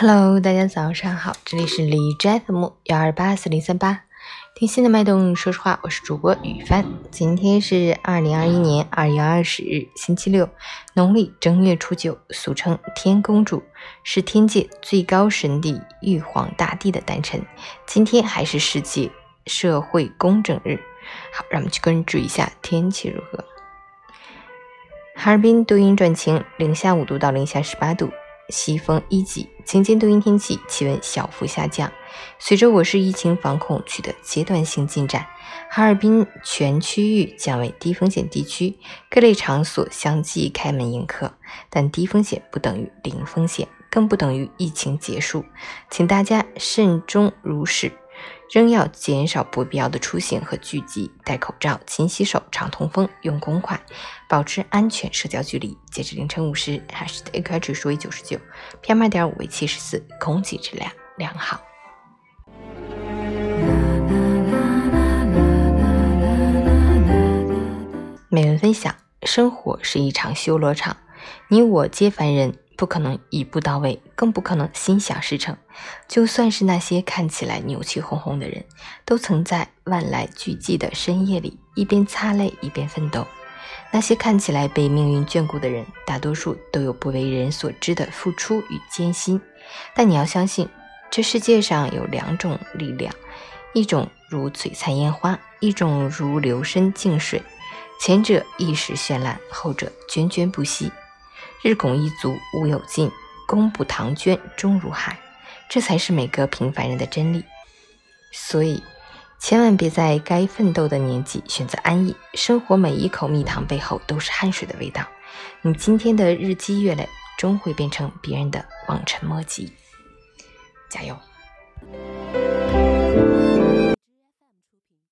Hello，大家早上好，这里是李斋 FM 幺二八四零三八，听心的脉动，说实话，我是主播雨帆。今天是二零二一年二月二十日，星期六，农历正月初九，俗称天公主，是天界最高神帝玉皇大帝的诞辰。今天还是世界社会公正日。好，让我们去关注一下天气如何。哈尔滨多云转晴，零下五度到零下十八度。西风一级，晴间多云天气，气温小幅下降。随着我市疫情防控取得阶段性进展，哈尔滨全区域降为低风险地区，各类场所相继开门迎客。但低风险不等于零风险，更不等于疫情结束，请大家慎终如始。仍要减少不必要的出行和聚集，戴口罩、勤洗手、常通风、用公筷，保持安全社交距离。截至凌晨五时，哈市的 AQI 指数为九十九，PM 二点五为七十四，空气质量良好。美文分享：生活是一场修罗场，你我皆凡人。不可能一步到位，更不可能心想事成。就算是那些看起来牛气哄哄的人，都曾在万籁俱寂的深夜里，一边擦泪一边奋斗。那些看起来被命运眷顾的人，大多数都有不为人所知的付出与艰辛。但你要相信，这世界上有两种力量，一种如璀璨烟花，一种如流深静水。前者一时绚烂，后者涓涓不息。日拱一卒无有尽，功不唐捐终如海，这才是每个平凡人的真理。所以，千万别在该奋斗的年纪选择安逸。生活每一口蜜糖背后都是汗水的味道。你今天的日积月累，终会变成别人的望尘莫及。加油！